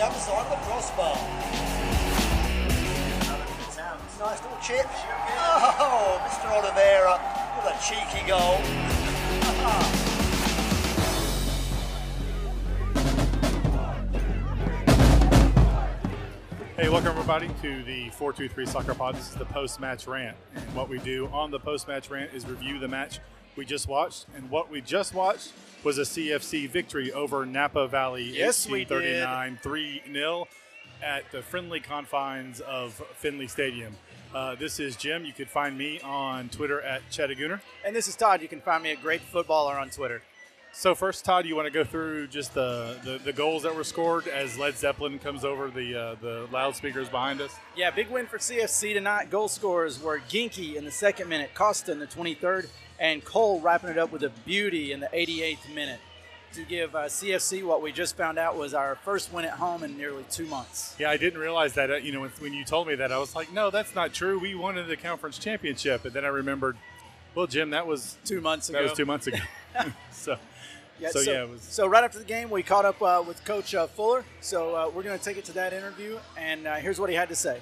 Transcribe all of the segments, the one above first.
side of the crossbar. Nice little chip. Oh, Mr. Oliveira with a cheeky goal. Hey, welcome everybody to the 423 Soccer Pod. This is the post match rant. And what we do on the post match rant is review the match we just watched. And what we just watched was a CFC victory over Napa Valley Yes, we 39 3 0 at the friendly confines of Finley Stadium. Uh, this is Jim. You could find me on Twitter at Chettagooner. And this is Todd. You can find me at Great Footballer on Twitter. So first, Todd, you want to go through just the, the, the goals that were scored as Led Zeppelin comes over the uh, the loudspeakers behind us. Yeah, big win for CFC tonight. Goal scorers were Ginky in the second minute, Costa in the 23rd, and Cole wrapping it up with a beauty in the 88th minute to give uh, CFC what we just found out was our first win at home in nearly two months. Yeah, I didn't realize that. uh, You know, when, when you told me that, I was like, no, that's not true. We won in the conference championship, and then I remembered, well, Jim, that was Two months ago. that was two months ago. so, so, yeah, it was. so right after the game, we caught up uh, with Coach uh, Fuller. So uh, we're going to take it to that interview, and uh, here's what he had to say.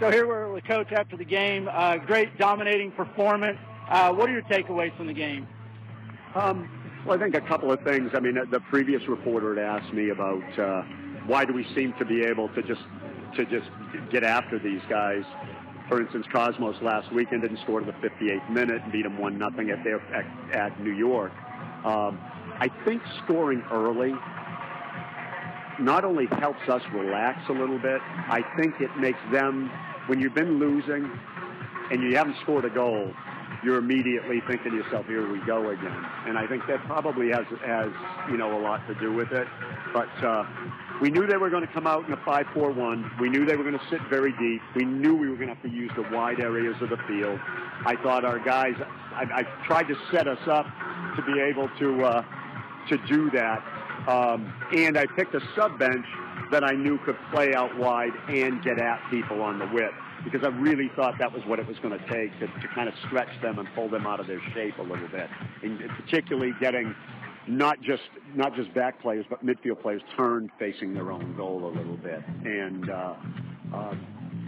So here we're with Coach after the game. Uh, great dominating performance. Uh, what are your takeaways from the game? Um, well, I think a couple of things. I mean, the previous reporter had asked me about uh, why do we seem to be able to just to just get after these guys. For instance, Cosmos last weekend didn't score to the 58th minute and beat them one nothing at their at, at New York. Um, I think scoring early not only helps us relax a little bit. I think it makes them when you've been losing and you haven't scored a goal, you're immediately thinking to yourself, "Here we go again." And I think that probably has has you know a lot to do with it. But uh, we knew they were going to come out in a 5-4-1. We knew they were going to sit very deep. We knew we were going to have to use the wide areas of the field. I thought our guys. I, I tried to set us up to be able to uh, to do that. Um, and I picked a sub bench that I knew could play out wide and get at people on the width because I really thought that was what it was going to take to, to kind of stretch them and pull them out of their shape a little bit, and particularly getting not just not just back players but midfield players turned facing their own goal a little bit, and uh, uh,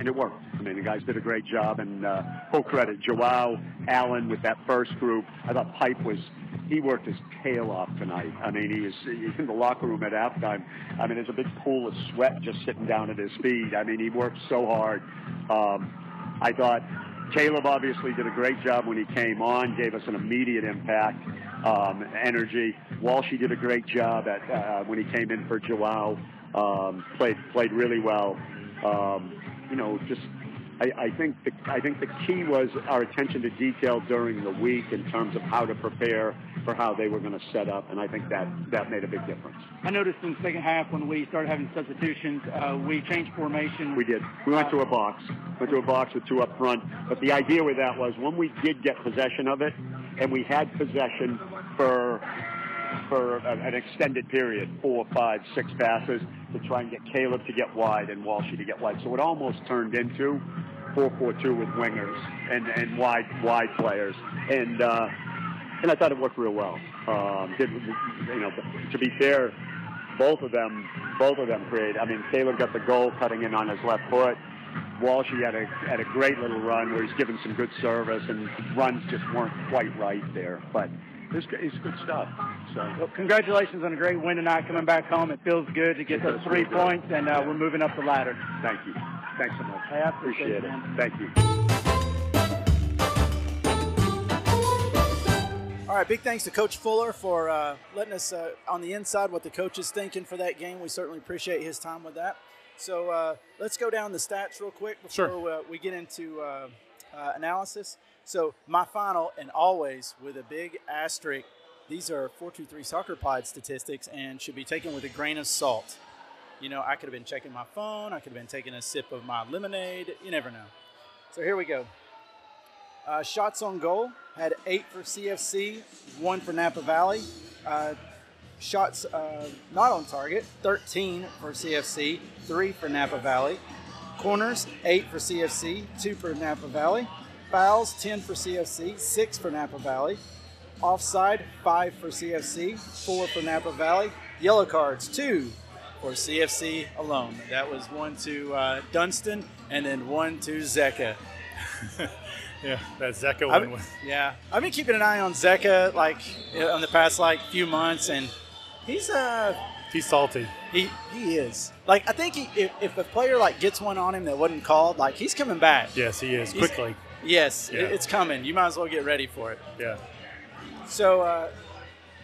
and it worked. I mean, the guys did a great job, and uh, full credit Joao Allen with that first group. I thought Pipe was he worked his tail off tonight. I mean, he was in the locker room at halftime. I mean, there's a big pool of sweat just sitting down at his feet. I mean, he worked so hard. Um, I thought Caleb obviously did a great job when he came on, gave us an immediate impact, um, energy. Walshy did a great job at uh, when he came in for Joao. Um, played played really well. Um, you know, just I, I think the I think the key was our attention to detail during the week in terms of how to prepare for how they were going to set up, and I think that that made a big difference. I noticed in the second half when we started having substitutions, uh, we changed formation. We did. We went to a box. Went to a box with two up front. But the idea with that was when we did get possession of it, and we had possession for for an extended period, four, five, six passes, to try and get Caleb to get wide and Walshy to get wide. So it almost turned into 4-4-2 with wingers and, and wide wide players. And uh, and I thought it worked real well. Um, did, you know, to be fair, both of them, both of them created. I mean, Caleb got the goal cutting in on his left foot. Walshy had a had a great little run where he's given some good service, and runs just weren't quite right there. But it's, it's good stuff. So Well, congratulations on a great win tonight. Coming back home, it feels good to get those three points, and uh, we're moving up the ladder. thank you, thanks so much. Hey, I appreciate Appreciate it, it. man. Thank you. All right, big thanks to Coach Fuller for uh, letting us uh, on the inside what the coach is thinking for that game. We certainly appreciate his time with that. So uh, let's go down the stats real quick before Sure. uh, we get into uh, uh, analysis. So my final, and always with a big asterisk, these are 423 Soccer Pod statistics and should be taken with a grain of salt. You know, I could have been checking my phone. I could have been taking a sip of my lemonade. You never know. So here we go. Uh, shots on goal had eight for CFC, one for Napa Valley. Uh, shots uh, not on target, 13 for CFC, three for Napa Valley. Corners, eight for CFC, two for Napa Valley. Fouls, 10 for CFC, six for Napa Valley. offside, five for CFC, four for Napa Valley. Yellow cards, two for CFC alone. That was one to uh, Dunston and then one to Zeka. Yeah, that Zeka one was. yeah, I've been keeping an eye on Zeka like on the past like few months, and he's uh He's salty. he he is like I think he, if, if a player like gets one on him that wasn't called, like he's coming back. Yes, he is He's- quickly. Yes, Yeah. it's coming. You might as well get ready for it. Yeah. So uh,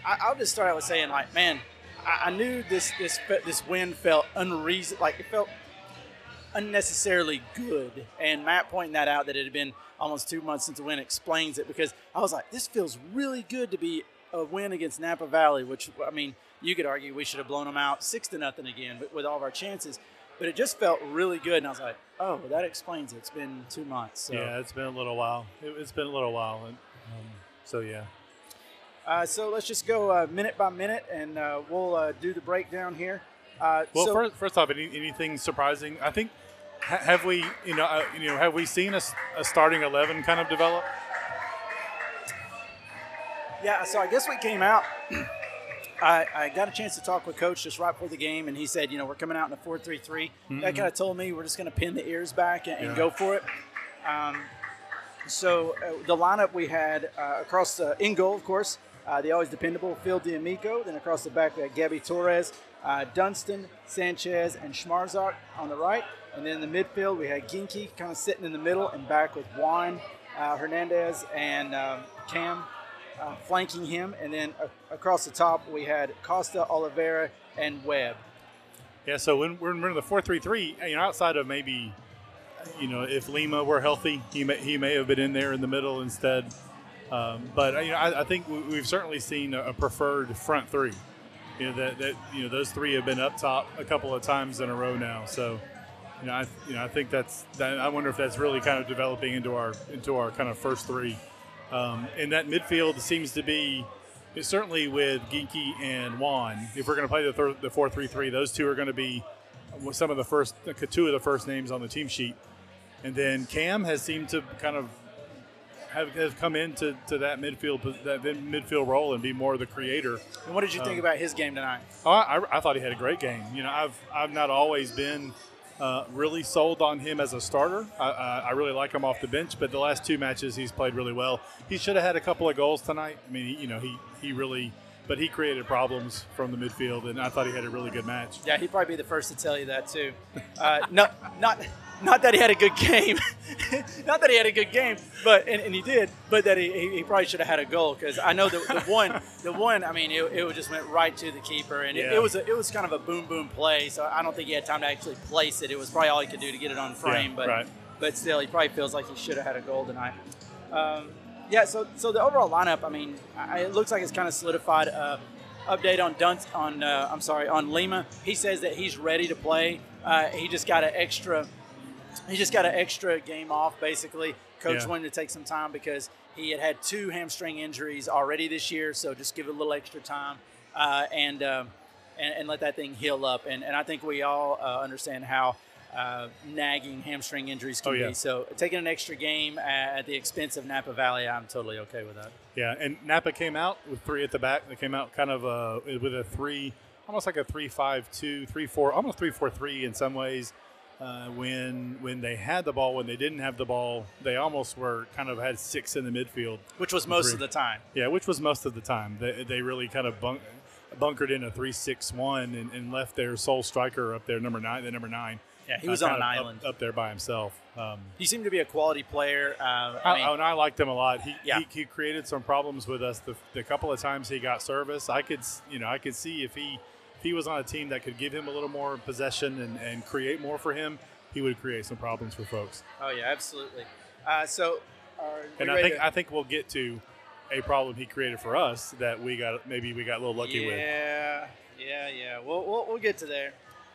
I, I'll just start out with saying, like, man, I, I knew this this this win felt unreason, like it felt unnecessarily good. And Matt pointing that out that it had been almost two months since the win explains it because I was like, this feels really good to be a win against Napa Valley, which I mean, you could argue we should have blown them out six to nothing again, but with all of our chances. But it just felt really good, and I was like, "Oh, that explains it. It's been two months." So. Yeah, it's been a little while. It, it's been a little while. And, um, so, yeah. Uh, so let's just go uh, minute by minute, and uh, we'll uh, do the breakdown here. Uh, Well, so, first, first off, any, anything surprising? I think have we, you know, uh, you know, have we seen a starting eleven kind of develop? yeah. So I guess we came out. I, I got a chance to talk with Coach just right before the game, and he said, you know, we're coming out in a 4 3 3. That kind of told me we're just going to pin the ears back and, and Yeah. go for it. Um, so uh, the lineup we had uh, across the in goal, of course, uh, the always dependable Phil D'Amico. Then across the back we had Gabby Torres, uh, Dunston, Sanchez, and Schmarzak on the right. And then in the midfield we had Ginky kind of sitting in the middle and back with Juan uh, Hernandez and um, Cam uh, flanking him. And then across the top we had Costa, Oliveira, and Webb. Yeah. So when we're in the four three three, you know, outside of maybe, you know, if Lima were healthy, he may he may have been in there in the middle instead. Um, but you know, I, I think we- we've certainly seen a preferred front three. You know that, that you know those three have been up top a couple of times in a row now. So you know, I you know I think that's that, I wonder if that's really kind of developing into our into our kind of first three. Um, and that midfield seems to be certainly with Ginky and Juan. If we're going to play the thir- the four three three, those two are going to be some of the first two of the first names on the team sheet. And then Cam has seemed to kind of have, have come into to that midfield that midfield role and be more of the creator. And what did you Um, think about his game tonight? Oh, I, I thought he had a great game. You know, I've I've not always been uh, really sold on him as a starter. I, I, really like him off the bench, but the last two matches he's played really well. He should have had a couple of goals tonight. I mean, he, you know, he he really, but he created problems from the midfield, and I thought he had a really good match. Yeah, he'd probably be the first to tell you that too. Uh, not, not, not that he had a good game, not that he had a good game, but and, and he did, but that he, he, probably should have had a goal because I know the, the one, the one, I mean, it, it just went right to the keeper, and it, it was a, it was kind of a boom boom play, so I don't think he had time to actually place it. It was probably all he could do to get it on frame, Yeah, but right. but still, he probably feels like he should have had a goal tonight. Um, yeah, so so the overall lineup, I mean, I, it looks like it's kind of solidified. Uh, update on Dunston uh, I'm sorry on Lima. He says that he's ready to play. Uh, he just got an extra. He just got an extra game off. Basically, coach Yeah. wanted to take some time because he had had two hamstring injuries already this year. So just give it a little extra time uh, and, um, and and let that thing heal up. And and I think we all uh, understand how. Uh, nagging hamstring injuries can Oh, yeah. be so taking an extra game at the expense of Napa Valley, I'm totally okay with that. Yeah, and Napa came out with three at the back. They came out kind of uh, with a three, almost like a three-five-two, three-four, almost three-four-three in some ways. Uh, when when they had the ball, when they didn't have the ball, they almost were kind of had six in the midfield. Which was most Agreed. of the time. Yeah, which was most of the time. They, they really kind of bunk, bunkered in a three-six-one and, and left their sole striker up there, number nine, the number nine. Yeah, he uh, was on an of up- island. up, there by himself. Um, He seemed to be a quality player. Uh, I I, mean, and I liked him a lot. He, Yeah. he, he created some problems with us the, the couple of times he got service. I could, you know, I could see if he if he was on a team that could give him a little more possession and, and create more for him, he would create some problems for folks. oh yeah, absolutely. Uh, so, And I think to- I think we'll get to a problem he created for us that we got maybe we got a little lucky with. yeah, yeah, yeah. We'll, we'll we'll get to there.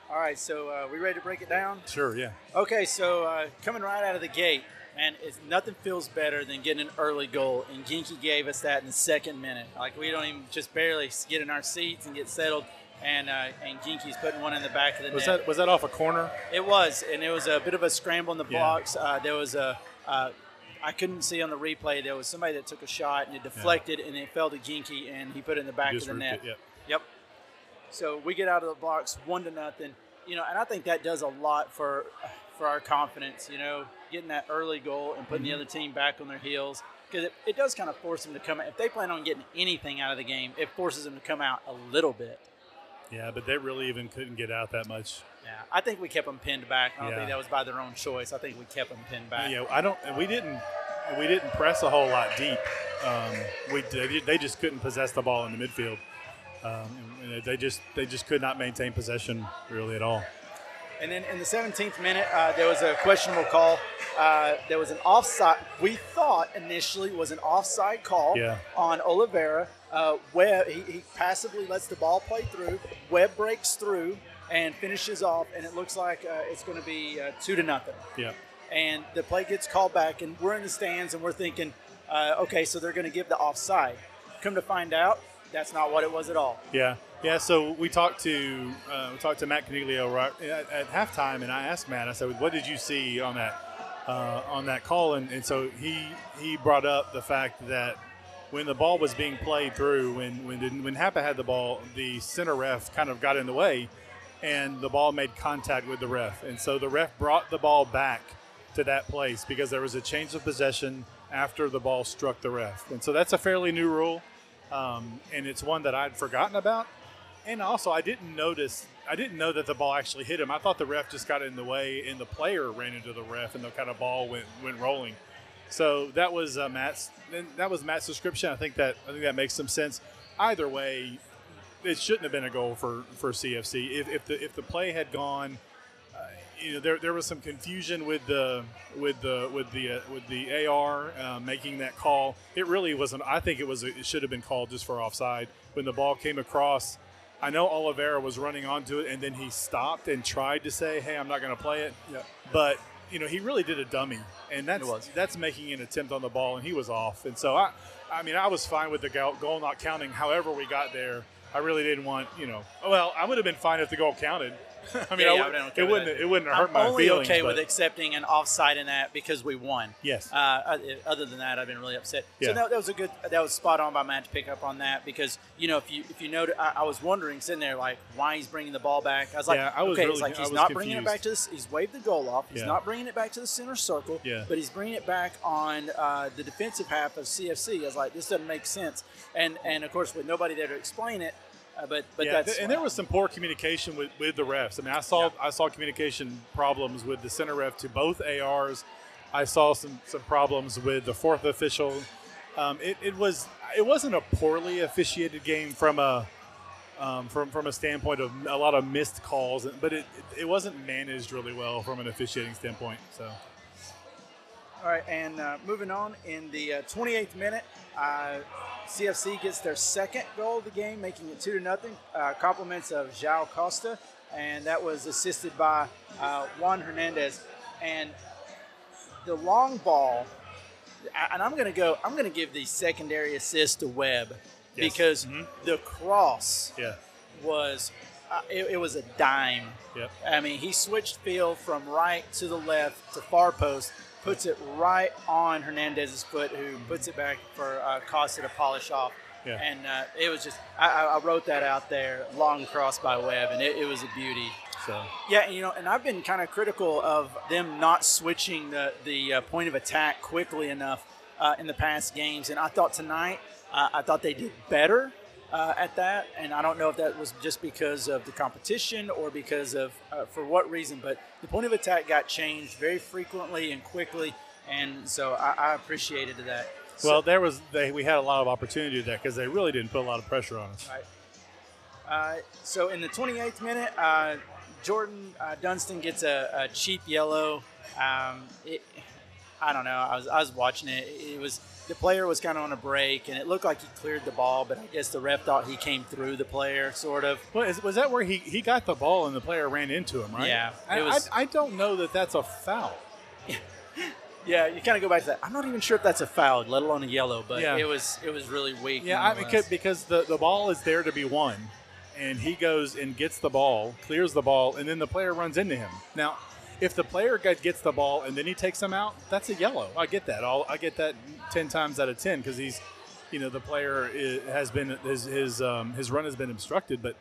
All right, so uh, we ready to break it down? Sure, yeah. Okay, so uh, coming right out of the gate, man, it's, nothing feels better than getting an early goal, and Ginky gave us that in the second minute. Like we don't even just barely get in our seats and get settled, and uh, and Ginky's putting one in the back of the Was net. that was that off a corner? It was, and it was a bit of a scramble in the Yeah. Uh, there was a uh, I couldn't see on the replay. There was somebody that took a shot and it deflected and it fell to Ginky and he put it in the back of the net. it, yep. Yep. So we get out of the blocks one to nothing. You know, and I think that does a lot for for our confidence. You know, getting that early goal and putting the other team back on their heels because it, it does kind of force them to come. out. If they plan on getting anything out of the game, it forces them to come out a little bit. Yeah, but they really even couldn't get out that much. Yeah, I think we kept them pinned back. I don't Yeah. think that was by their own choice. I think we kept them pinned back. Yeah, I don't. We didn't. We didn't press a whole lot deep. Um, we they, they just couldn't possess the ball in the midfield. Um, and they just they just could not maintain possession really at all. And then in the 17th minute, uh, there was a questionable call. Uh, there was an offside. We thought initially was an offside call Yeah. on Oliveira. Uh, Webb he, he passively lets the ball play through. Webb breaks through and finishes off, and it looks like uh, it's going to be uh, two to nothing. Yeah, And the play gets called back, and we're in the stands, and we're thinking, uh, okay, so they're going to give the offside. Come to find out, that's not what it was at all. yeah, yeah. So we talked to uh, we talked to Matt Caniglio right at, at halftime, and I asked Matt. I said, "What did you see on that uh, on that call?" And, and so he he brought up the fact that when the ball was being played through, when when when Hapa had the ball, the center ref kind of got in the way, and the ball made contact with the ref, and so the ref brought the ball back to that place because there was a change of possession after the ball struck the ref, and so that's a fairly new rule, um, and it's one that I'd forgotten about, and also I didn't notice. I didn't know that the ball actually hit him. I thought the ref just got in the way, and the player ran into the ref, and the kind of ball went went rolling. So that was uh, Matt's. That was Matt's description. I think that I think that makes some sense. Either way, it shouldn't have been a goal for for CFC. If, if the if the play had gone, uh, you know, there, there was some confusion with the with the with the uh, with the AR uh, making that call. It really wasn't. I think it was. It should have been called just for offside when the ball came across. I know Oliveira was running onto it, and then he stopped and tried to say, "Hey, I'm not going to play it." Yep. But you know, he really did a dummy, and that's was. that's making an attempt on the ball, and he was off. And so I, I mean, I was fine with the goal not counting. However, we got there, I really didn't want, you know. Well, I would have been fine if the goal counted. I mean, Yeah, I yeah, would- I been okay it wouldn't it wouldn't hurt I'm my only feelings. okay but- with accepting an offside in that because we won. Yes. Uh, uh, other than that, I've been really upset. Yeah. So that, that was a good. That was spot on by Matt to pick up on that because you know if you if you know I, I was wondering sitting there like why he's bringing the ball back. I was like, Yeah, I was okay, really- it's like he's not bringing it back to this. He's waved the goal off. He's not bringing it back to the center circle. Yeah. But he's bringing it back on uh, the defensive half of CFC. I was like, this doesn't make sense. And and of course with nobody there to explain it. Uh, but but yeah, that's th- and there was some poor communication with, with the refs. I mean, I saw I saw communication problems with the center ref to both ARs. I saw some, some problems with the fourth official. Um, it, it was it wasn't a poorly officiated game from a um, from from a standpoint of a lot of missed calls, but it it wasn't managed really well from an officiating standpoint. So All right, and uh, moving on in the uh, 28th minute, uh, CFC gets their second goal of the game, making it two to nothing. Uh, compliments of João Costa, and that was assisted by uh, Juan Hernandez. And the long ball, and I'm going to go. I'm going to give the secondary assist to Webb Yes. because Mhm. the cross yeah, was uh, it, it was a dime. Yep. I mean, he switched field from right to the left to far post, puts it right on Hernandez's foot, who puts it back for uh, Costa to polish off. Yeah. And uh, it was just, I, I wrote that out there, long cross by Webb, and it, it was a beauty. so Yeah, you know, and I've been kind of critical of them not switching the the uh, point of attack quickly enough uh, in the past games, and I thought tonight, uh, I thought they did better uh, at that, and I don't know if that was just because of the competition or because of uh, for what reason, but the point of attack got changed very frequently and quickly, and so I, I appreciated that. So- well, there was they, we had a lot of opportunity to that because they really didn't put a lot of pressure on us. Right. Uh, so in the 28th minute, uh, Jordan uh, Dunstan gets a, a cheap yellow. Um, it, I don't know. I was I was watching it. It was the player was kind of on a break, and it looked like he cleared the ball, but I guess the ref thought he came through the player, sort of. Well, is, was that where he, he got the ball and the player ran into him, right? Yeah, I, it was- I, I don't know that that's a foul. Yeah, you kind of go back to that. I'm not even sure if that's a foul, let alone a yellow, but Yeah. it was it was really weak. Yeah, I mean, because the, the ball is there to be won, and he goes and gets the ball, clears the ball, and then the player runs into him. Now, if the player gets the ball and then he takes them out, that's a yellow. I get that. I'll, I get that ten times out of ten because he's, you know, the player is, has been his his um, his run has been obstructed, but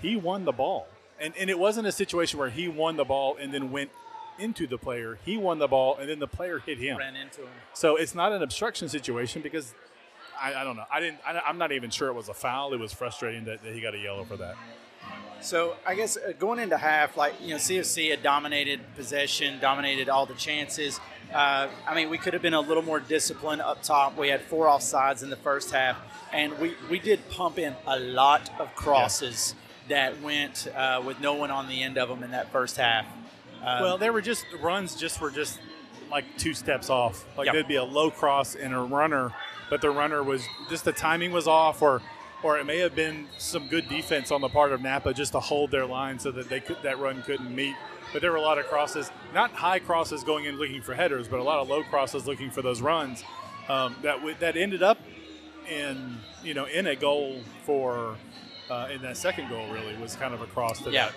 he won the ball, and and it wasn't a situation where he won the ball and then went into the player. He won the ball and then the player hit him. Ran into him. So it's not an obstruction situation because I, I don't know. I didn't. I, am not even sure it was a foul. It was frustrating that, that he got a yellow for that. So I guess uh, going into half, like you know, CFC had dominated possession, dominated all the chances. Uh, I mean, we could have been a little more disciplined up top. We had four offsides in the first half, and we, we did pump in a lot of crosses yeah. that went uh, with no one on the end of them in that first half. Um, well, there were just runs, just were just like two steps off. Like yep. there'd be a low cross and a runner, but the runner was just the timing was off, or or it may have been some good defense on the part of Napa just to hold their line so that they could that run couldn't meet. But there were a lot of crosses, not high crosses going in looking for headers, but a lot of low crosses looking for those runs um, that w- that ended up in you know in a goal for uh, in that second goal really was kind of a cross to yeah. that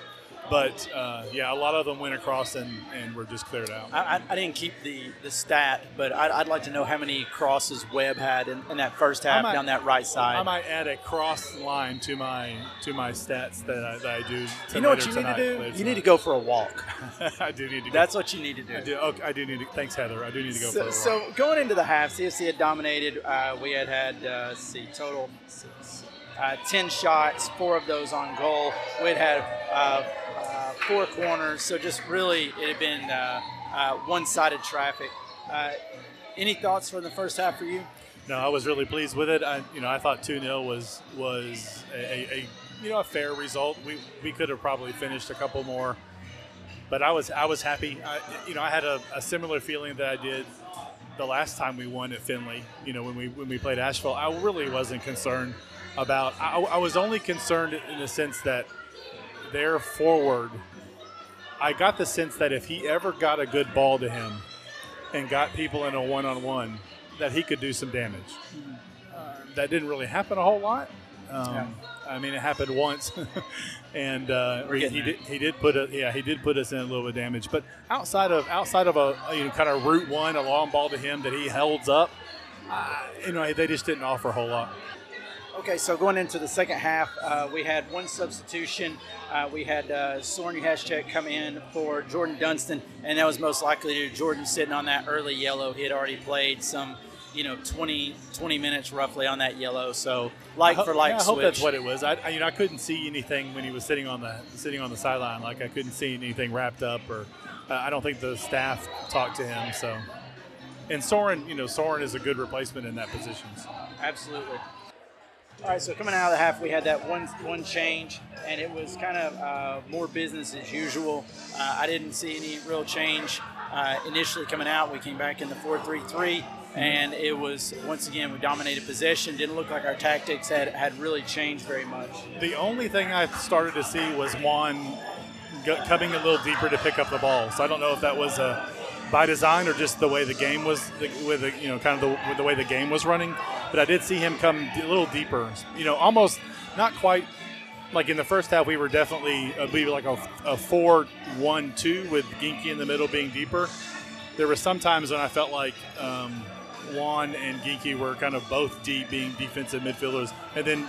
but uh, yeah, a lot of them went across and, and were just cleared out. I, I didn't keep the, the stat, but I'd, I'd, like to know how many crosses Webb had in, in that first half might, down that right side. I might add a cross line to my to my stats that I, that I do. You know what you tonight, need to do? You need to go for a walk. I do need to. That's what you need to do. I do. Okay, I do need to. Thanks, Heather. I do need to go so, for a walk. So going into the half, CFC had dominated. Uh, we had had uh, let's see total. Uh, 10 shots, four of those on goal. We had had uh, four corners, so just really it had been uh, uh, one-sided traffic. Uh, any thoughts from the first half for you? No, I was really pleased with it. I, you know, I thought two 0 was was a, a, you know a fair result. We we could have probably finished a couple more, but I was I was happy. I, you know, I had a, a similar feeling that I did the last time we won at Finley. You know, when we when we played Asheville, I really wasn't concerned about. I, I was only concerned in the sense that their forward, I got the sense that if he ever got a good ball to him and got people in a one on one, that he could do some damage. Uh, that didn't really happen a whole lot. Um, yeah. I mean, it happened once, and uh, he, he did he did put a yeah he did put us in a little bit of damage. But outside of outside of a you know kind of route one, a long ball to him that he holds up, uh, you know they just didn't offer a whole lot. Okay, so going into the second half, uh, we had one substitution. Uh, we had uh, Soren Uhashchek come in for Jordan Dunston, and that was most likely to Jordan sitting on that early yellow. He had already played some, you know, 20, 20 minutes roughly on that yellow. So like for like. Yeah, I switch. hope that's what it was. I, I, you know I couldn't see anything when he was sitting on the sitting on the sideline. Like I couldn't see anything wrapped up, or uh, I don't think the staff talked to him. So. And Soren, you know, Soren is a good replacement in that position. Absolutely. All right, so coming out of the half, we had that one one change, and it was kind of uh, more business as usual. Uh, I didn't see any real change uh, initially coming out. We came back in the 4-3-3, and it was once again we dominated possession. Didn't look like our tactics had had really changed very much. The only thing I started to see was Juan coming a little deeper to pick up the ball. So I don't know if that was a by design or just the way the game was with you know kind of the, the way the game was running. But I did see him come a little deeper. You know, almost not quite like in the first half. We were definitely uh, we were like a, a four one two with Ginky in the middle being deeper. There were some times when I felt like. Um, Juan and Ginky were kind of both deep, being defensive midfielders, and then,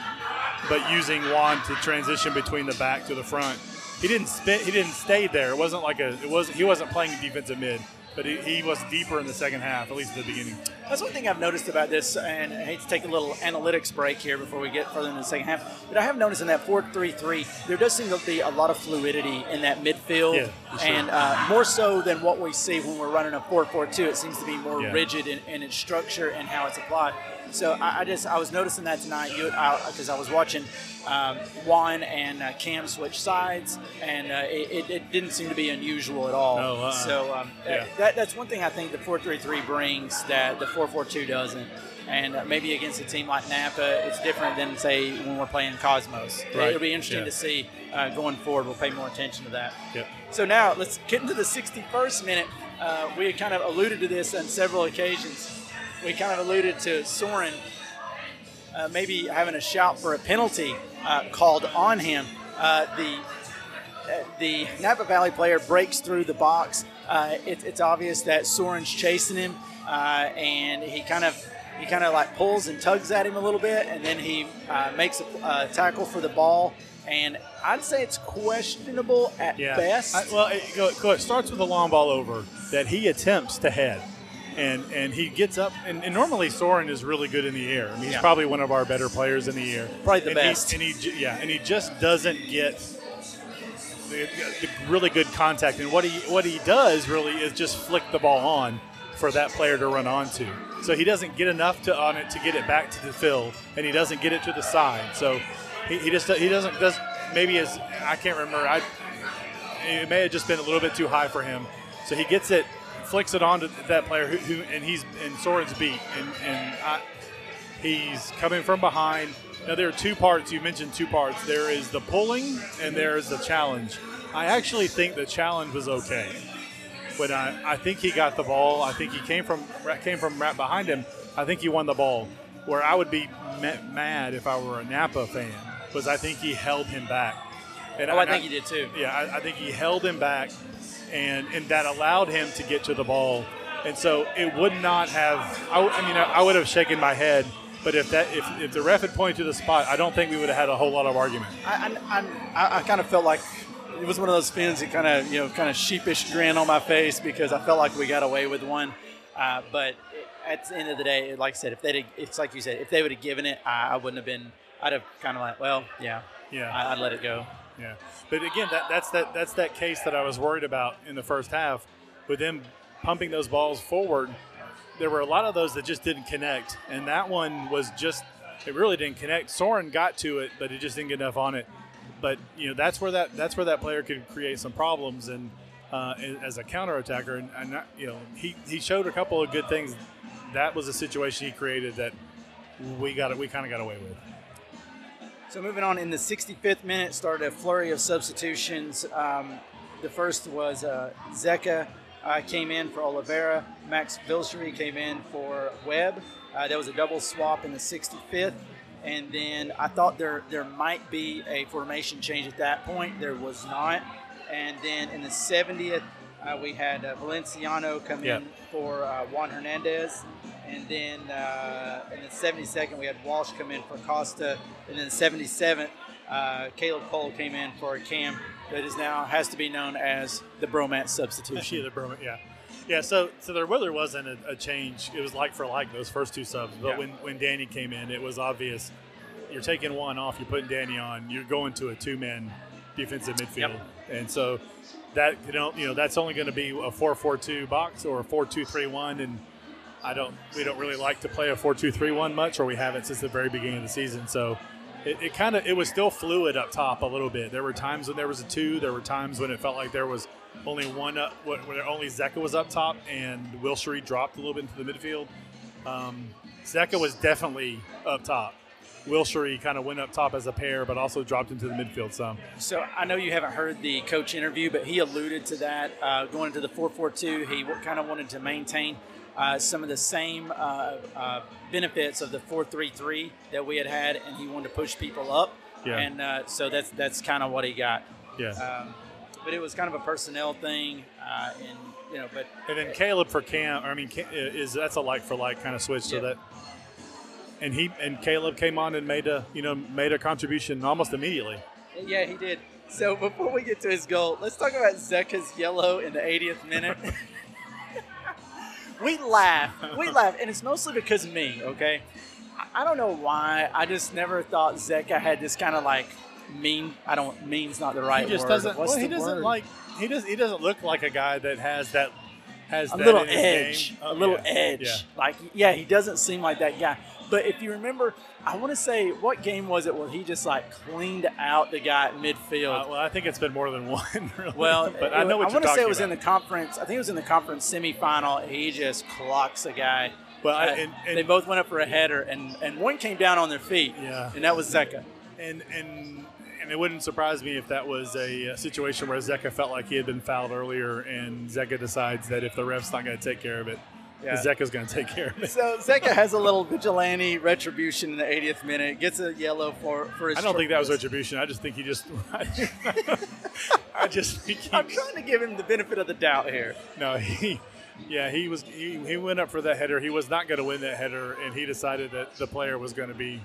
but using Juan to transition between the back to the front. He didn't spit. He didn't stay there. It wasn't like a. It was. He wasn't playing defensive mid but he, he, was deeper in the second half, at least at the beginning. That's one thing I've noticed about this, and I hate to take a little analytics break here before we get further in the second half, but I have noticed in that 4-3-3, there does seem to be a lot of fluidity in that midfield, yeah, sure. and uh, more so than what we see when we're running a 4-4-2. It seems to be more yeah. rigid in, in, its structure and how it's applied. So I, I just I was noticing that tonight because I, I was watching um, Juan and uh, Cam switch sides, and uh, it, it, didn't seem to be unusual at all. Oh, uh, so um, yeah. that, that's one thing I think the 4-3-3 brings that the 4-4-2 doesn't. And uh, maybe against a team like Napa, it's different than say when we're playing Cosmos. Right. It'll be interesting yeah. to see uh, going forward. We'll pay more attention to that. Yep. So now let's get into the 61st minute. Uh, we had kind of alluded to this on several occasions. We kind of alluded to Soren uh, maybe having a shout for a penalty uh, called on him. Uh, the the Napa Valley player breaks through the box. Uh, it, it's obvious that Soren's chasing him, uh, and he kind of he kind of like pulls and tugs at him a little bit, and then he uh, makes a, a tackle for the ball. And I'd say it's questionable at Yeah. best. I, well, it, it starts with a long ball over that he attempts to head. And, and he gets up, and, and normally Soren is really good in the air. I mean, he's Yeah. probably one of our better players in the air. Probably the and he- best. and he, yeah, and he just doesn't get really good contact. And what he what he does really is just flick the ball on for that player to run onto. So he doesn't get enough to on it to get it back to the field, and he doesn't get it to the side. So he, he just he doesn't does maybe as I can't remember. I it may have just been a little bit too high for him. So he gets it, flicks it onto that player who, who and he's and Soren's beat, and and I, he's coming from behind. Now there are two parts. You mentioned two parts. There is the pulling and there is the challenge. I actually think the challenge was okay. But I, I think he got the ball. I think he came from came from right behind him. I think he won the ball. Where I would be mad if I were a Napa fan was I think he held him back. And oh, I think he did too. yeah, I, I think he held him back, and and that allowed him to get to the ball. And so it would not have. I mean, I, I would have shaken my head. But if that if, if the ref had pointed to the spot, I don't think we would have had a whole lot of argument. I, I, I, I kind of felt like it was one of those spins that kind of you know kind of sheepish grin on my face because I felt like we got away with one. Uh, but at the end of the day, like I said, if they it's like you said, if they would have given it, I, I wouldn't have been. I'd have kind of like, well, yeah, Yeah. I, I'd let it go. Yeah, but again, that, that's that that's that case that I was worried about in the first half, with them pumping those balls forward. There were a lot of those that just didn't connect, and that one was just it really didn't connect. Soren got to it, but it just didn't get enough on it. But you know that's where that that's where that player could create some problems, and uh, as a counter attacker, and, and not, you know he he showed a couple of good things. That was a situation he created that we got it. We kind of got away with. So moving on, in the 65th minute, started a flurry of substitutions. Um, the first was uh, Zeka uh, came in for Oliveira. Max Wilshere came in for Webb. Uh, there was a double swap in the 65th. And then I thought there there might be a formation change at that point. There was not. And then in the 70th, uh, we had uh, Valenciano come Yeah. in for uh, Juan Hernandez. And then uh, in the 72nd, we had Walsh come in for Costa. And then the 77th, uh, Caleb Cole came in for Cam that is now has to be known as the Bromance substitution. Yeah, the Burma, yeah, yeah. So, so there really wasn't a, a change. It was like for like those first two subs. But Yeah. when when Danny came in, it was obvious. You're taking one off. You're putting Danny on. You're going to a two-man defensive midfield, and so that you know you know that's only going to be a four-four-two box or a four-two-three-one, and I don't we don't really like to play a four-two-three-one much, or we haven't since the very beginning of the season. So. It, it kind of it was still fluid up top a little bit. There were times when there was a two. There were times when it felt like there was only one up, when only Zeka was up top and Wilshere dropped a little bit into the midfield. Um, Zeka was definitely up top. Wilshere kind of went up top as a pair, but also dropped into the midfield some. So I know you haven't heard the coach interview, but he alluded to that uh, going into the 4-4-2. He kind of wanted to maintain uh, some of the same uh, uh, benefits of the 4-3-3 that we had had, and he wanted to push people up. Yeah. And uh, so that's that's kind of what he got. Yeah. Um, but it was kind of a personnel thing, uh, and you know, but and then Caleb for Cam, I mean, is that's a like for like kind of switch. So Yeah. that, and he and Caleb came on and made a you know made a contribution almost immediately. Yeah, he did. So before we get to his goal, let's talk about Zeka's yellow in the 80th minute. we laugh. We laugh. And it's mostly because of me, okay? I- don't know why. I just never thought Zeka had this kind of like mean. I don't, mean's not the right He just word. doesn't. What's well, he doesn't word? like. He does. He doesn't look like a guy that has that. Has a that little edge, game. a Oh, little yeah, edge. Yeah. Like, yeah, he doesn't seem like that guy. But if you remember, I want to say, what game was it where he just like cleaned out the guy at midfield? Uh, well, I think it's been more than one. Really. Well, but I know what I want to say it was in the conference. I think it was in the conference semifinal. He just clocks a guy. Well, I- Uh, and- and- they both went up for a header, and, and one came down on their feet. Yeah. and that was Zeka. and and and it wouldn't surprise me if that was a, situation where Zeka felt like he had been fouled earlier, and Zeka decides that if the ref's not going to take care of it, Yeah. Zeka's going to take care of it. So Zeka has a little vigilante retribution in the 80th minute. Gets a yellow for for his. I don't think that was retribution. I just think he just. I just think I'm trying to give him the benefit of the doubt here. no he. Yeah, he was. He, he went up for that header. He was not going to win that header, and he decided that the player was going to be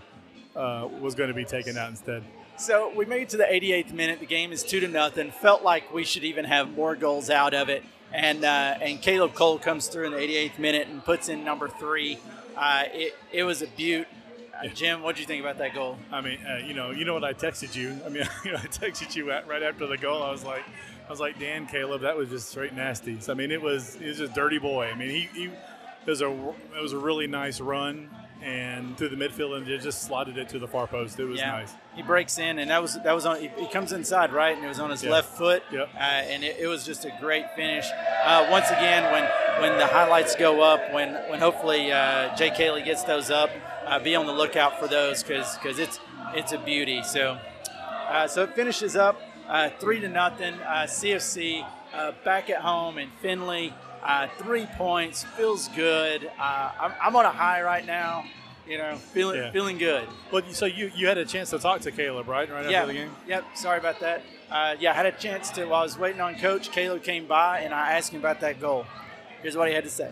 uh, was going to be taken out instead. So we made it to the 88th minute. The game is two to nothing. Felt like we should even have more goals out of it. And uh, and Caleb Cole comes through in the 88th minute and puts in number three. Uh, it it was a beaut. Uh, Jim, what do you think about that goal? I mean, uh, you know, you know what I texted you. I mean, you know, I texted you at, right after the goal. I was like, I was like, Dan Caleb, that was just straight nasty. So, I mean, it was it was just a dirty boy. I mean, he, he it was a it was a really nice run and through the midfield and just slotted it to the far post. It was yeah. nice. He breaks in, and that was that was on. He, he comes inside right, and it was on his Yeah. left foot. Yep. Uh, and it, it was just a great finish. Uh, once again, when when the highlights go up, when when hopefully uh, Jay Cayley gets those up, uh, be on the lookout for those because it's it's a beauty. So uh, so it finishes up uh, three to nothing. Uh, CFC uh, back at home in Finley. Uh, three points feels good. Uh, I'm, I'm on a high right now. You know, feeling Yeah. feeling good. Well, so you you had a chance to talk to Caleb, right? Right Yeah. after the game. Yep. Sorry about that. Uh, yeah, I had a chance to while I was waiting on Coach. Caleb came by and I asked him about that goal. Here's what he had to say.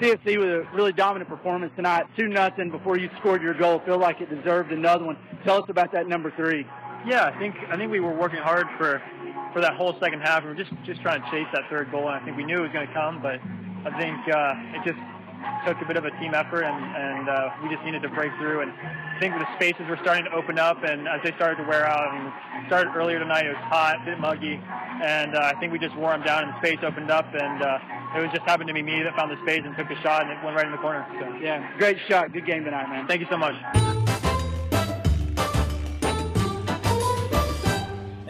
CFC with a really dominant performance tonight, two nothing before you scored your goal. Feel like it deserved another one. Tell us about that number three. Yeah, I think I think we were working hard for for that whole second half. We were just just trying to chase that third goal, and I think we knew it was going to come. But I think uh, it just took a bit of a team effort, and and uh, we just needed to break through. And I think the spaces were starting to open up, and as they started to wear out, I mean, started earlier tonight. It was hot, a bit muggy, and uh, I think we just wore them down, and the space opened up, and uh, it was just happened to be me that found the space and took the shot, and it went right in the corner. So Yeah, great shot. Good game tonight, man. thank you so much.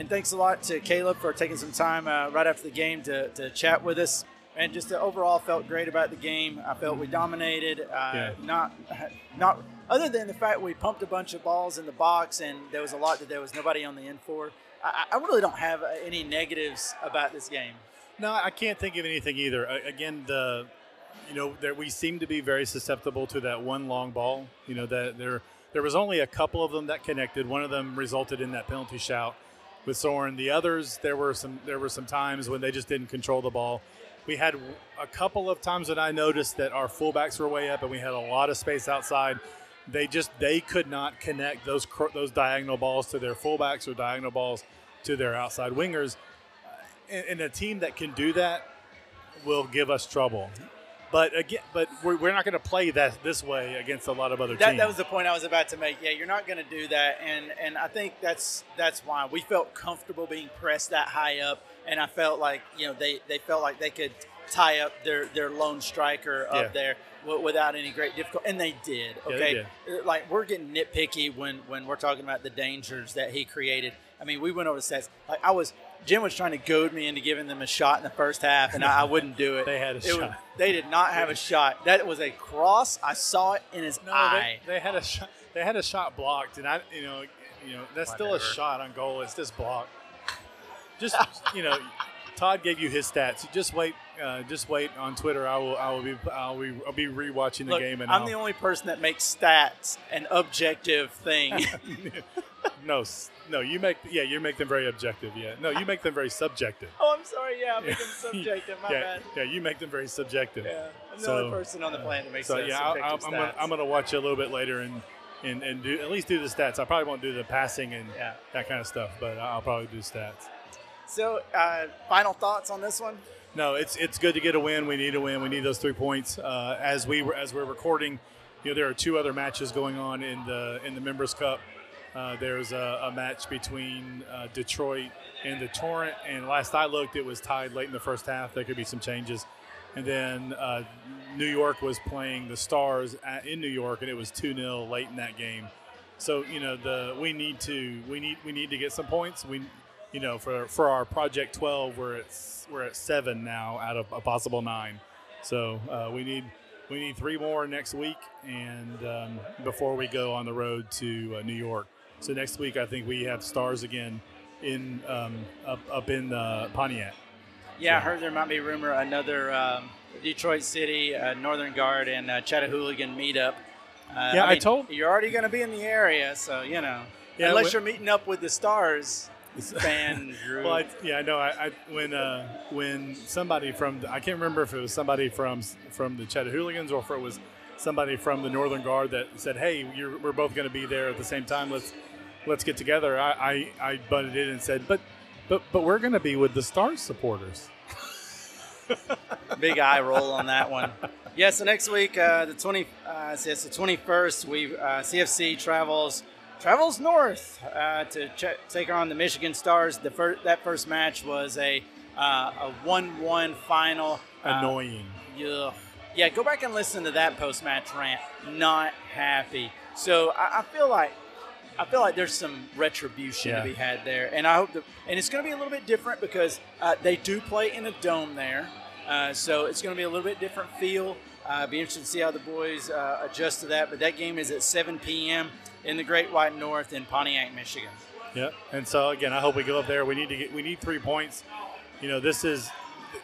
Thanks a lot to Caleb for taking some time uh, right after the game to, to chat with us. And just overall felt great about the game. I felt we dominated. Uh, Yeah. Not, not other than the fact we pumped a bunch of balls in the box, and there was a lot that there was nobody on the end for. I, I really don't have uh, any negatives about this game. No, I can't think of anything either. Again, the you know there, we seem to be very susceptible to that one long ball. You know that there there was only a couple of them that connected. One of them resulted in that penalty shout with Soren. The others there were some there were some times when they just didn't control the ball. We had a couple of times when I noticed that our fullbacks were way up and we had a lot of space outside. They just they could not connect those those diagonal balls to their fullbacks or diagonal balls to their outside wingers and, and a team that can do that will give us trouble. But again, but we're, we're not going to play that this way against a lot of other That, teams. that was the point I was about to make. Yeah, you're not going to do that, and and I think that's that's why we felt comfortable being pressed that high up, and I felt like you know they, they felt like they could tie up their their lone striker up Yeah. there w- without any great difficulty, and they did. Yeah, Okay, they Uh, like we're getting nitpicky when when we're talking about the dangers that he created. I mean, we went over the stats. Like I was. Jim was trying to goad me into giving them a shot in the first half, and I, I wouldn't do it. They had a It was- shot. they did not have a shot. That was a cross. I saw it in his no, eye. they, they had a shot. They had a shot blocked, and I, you know, you know, that's still a shot on goal. It's just blocked. Just you know, Todd gave you his stats. Just wait. Uh, just wait on Twitter. I will. I will be. I'll be. I'll be rewatching the Look, game. And I'm I'll, the only person that makes stats an objective thing. no, no. You make. Yeah, you make them very objective. Yeah. No, you make them very subjective. oh, I'm sorry. Yeah, I'm making subjective. My yeah, bad. yeah. You make them very subjective. Yeah, I'm the So- only person on the planet that makes So that yeah, I, I'm gonna. I'm gonna watch it a little bit later and and, and do at least do the stats. I probably won't do the passing and Yeah. that kind of stuff, but I'll probably do stats. So, uh, final thoughts on this one? No, it's it's good to get a win. We need a win. We need those three points. Uh, as we as we're recording, you know there are two other matches going on in the in the Members Cup. Uh, there's a, a match between uh, Detroit and the Torrent, and last I looked, it was tied late in the first half. There could be some changes, and then uh, New York was playing the Stars at, in New York, and it was two 0 late in that game. So you know the we need to we need we need to get some points. We you know for for our Project 12 we're at we're at seven now out of a possible nine. So uh, we need we need three more next week and um, before we go on the road to uh, New York. So next week I think we have Stars again in um, up up in uh, Pontiac. Yeah, I heard there might be rumor another um, Detroit City, uh, Northern Guard, and uh, Chattahooligan meetup Uh, Yeah, I mean, told- you're already going to be in the area, so you know, Yeah, unless you're meeting up with the stars fan group. Well, I, yeah, I know. I, I when uh, when somebody from the, I can't remember if it was somebody from from the Chattahooligans or if it was somebody from the Northern Guard that said, "Hey, you're, we're both going to be there at the same time. Let's let's get together." I, I, I butted in and said, "But but but we're going to be with the Stars supporters." Big eye roll on that one. Yeah, so next week, uh, the twenty, uh, so it's the twenty first. We uh, CFC travels travels north uh, to ch- take on the Michigan Stars. The first that first match was a uh, a one one final. Uh, Annoying. yeah, yeah. Go back and listen to that post match rant. Not happy. So I, I feel like I feel like there's some retribution Yeah. to be had there, and I hope that, and it's going to be a little bit different because uh, they do play in a dome there, uh, so it's going to be a little bit different feel. Uh, be interested to see how the boys uh, adjust to that. But that game is at 7 p.m. in the Great White North in Pontiac, Michigan. Yep. And so again, I hope we go up there. We need to get we need three points. You know, this is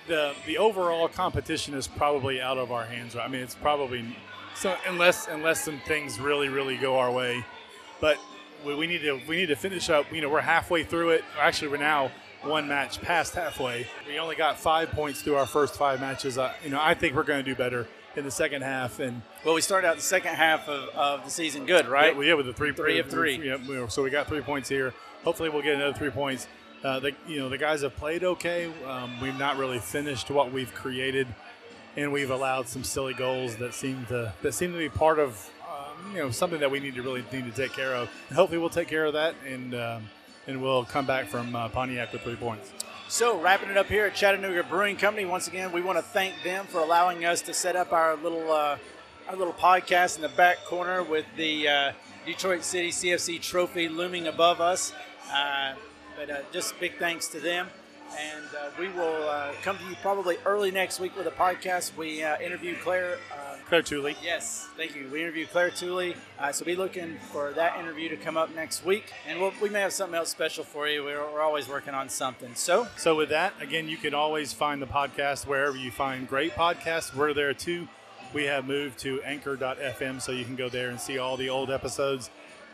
the the overall competition is probably out of our hands. I mean, it's probably so unless unless some things really really go our way, but we, we need to we need to finish up. You know, we're halfway through it. Actually, we're now one match past halfway. We only got five points through our first five matches. Uh, you know, I think we're going to do better in the second half and. Well, we started out the second half of, of the season good, right? Yeah, yeah, with the three, Three of three. Yeah, so we got three points here. Hopefully, we'll get another three points. Uh, the you know the guys have played okay. Um, we've not really finished what we've created, and we've allowed some silly goals that seem to that seem to be part of you know something that we need to really need to take care of. And hopefully, we'll take care of that, and um, and we'll come back from uh, Pontiac with three points. So, wrapping it up here at Chattanooga Brewing Company. Once again, we want to thank them for allowing us to set up our little uh, our little podcast in the back corner with the uh, Detroit City CFC trophy looming above us. Uh, but uh, just big thanks to them. And uh, we will uh, come to you probably early next week with a podcast. We interviewed Claire. Claire Tooley. Yes, thank you. We interviewed Claire Tooley, uh, so be looking for that interview to come up next week, and we'll, we may have something else special for you. We're, we're always working on something. So, So with that, again, you can always find the podcast wherever you find great podcasts. We're there too. We have moved to anchor.fm, so you can go there and see all the old episodes.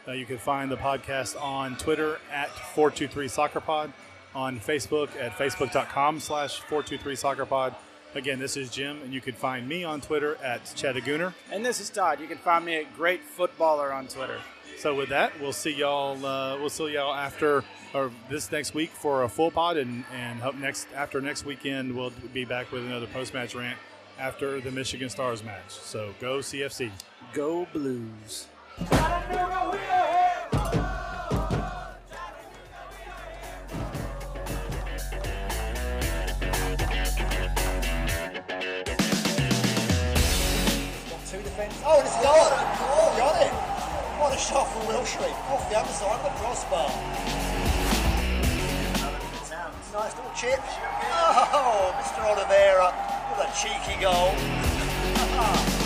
Uh, you can find the podcast on Twitter at 423soccerpod, on Facebook at facebook.com slash 423soccerpod. Again, this is Jim, and you can find me on Twitter at Chattagooner. and this is Todd. You can find me at Great Footballer on Twitter. So with that, we'll see y'all. Uh, we'll see y'all after or this next week for a full pod, and and hope next after next weekend we'll be back with another post match rant after the Michigan Stars match. So go CFC. Go Blues. Defence. Oh, and it's gone. Oh, got it. What a shot from Wilshere. Off the other side of the crossbar. Nice little chip. Oh, Mr. Oliveira with a cheeky goal.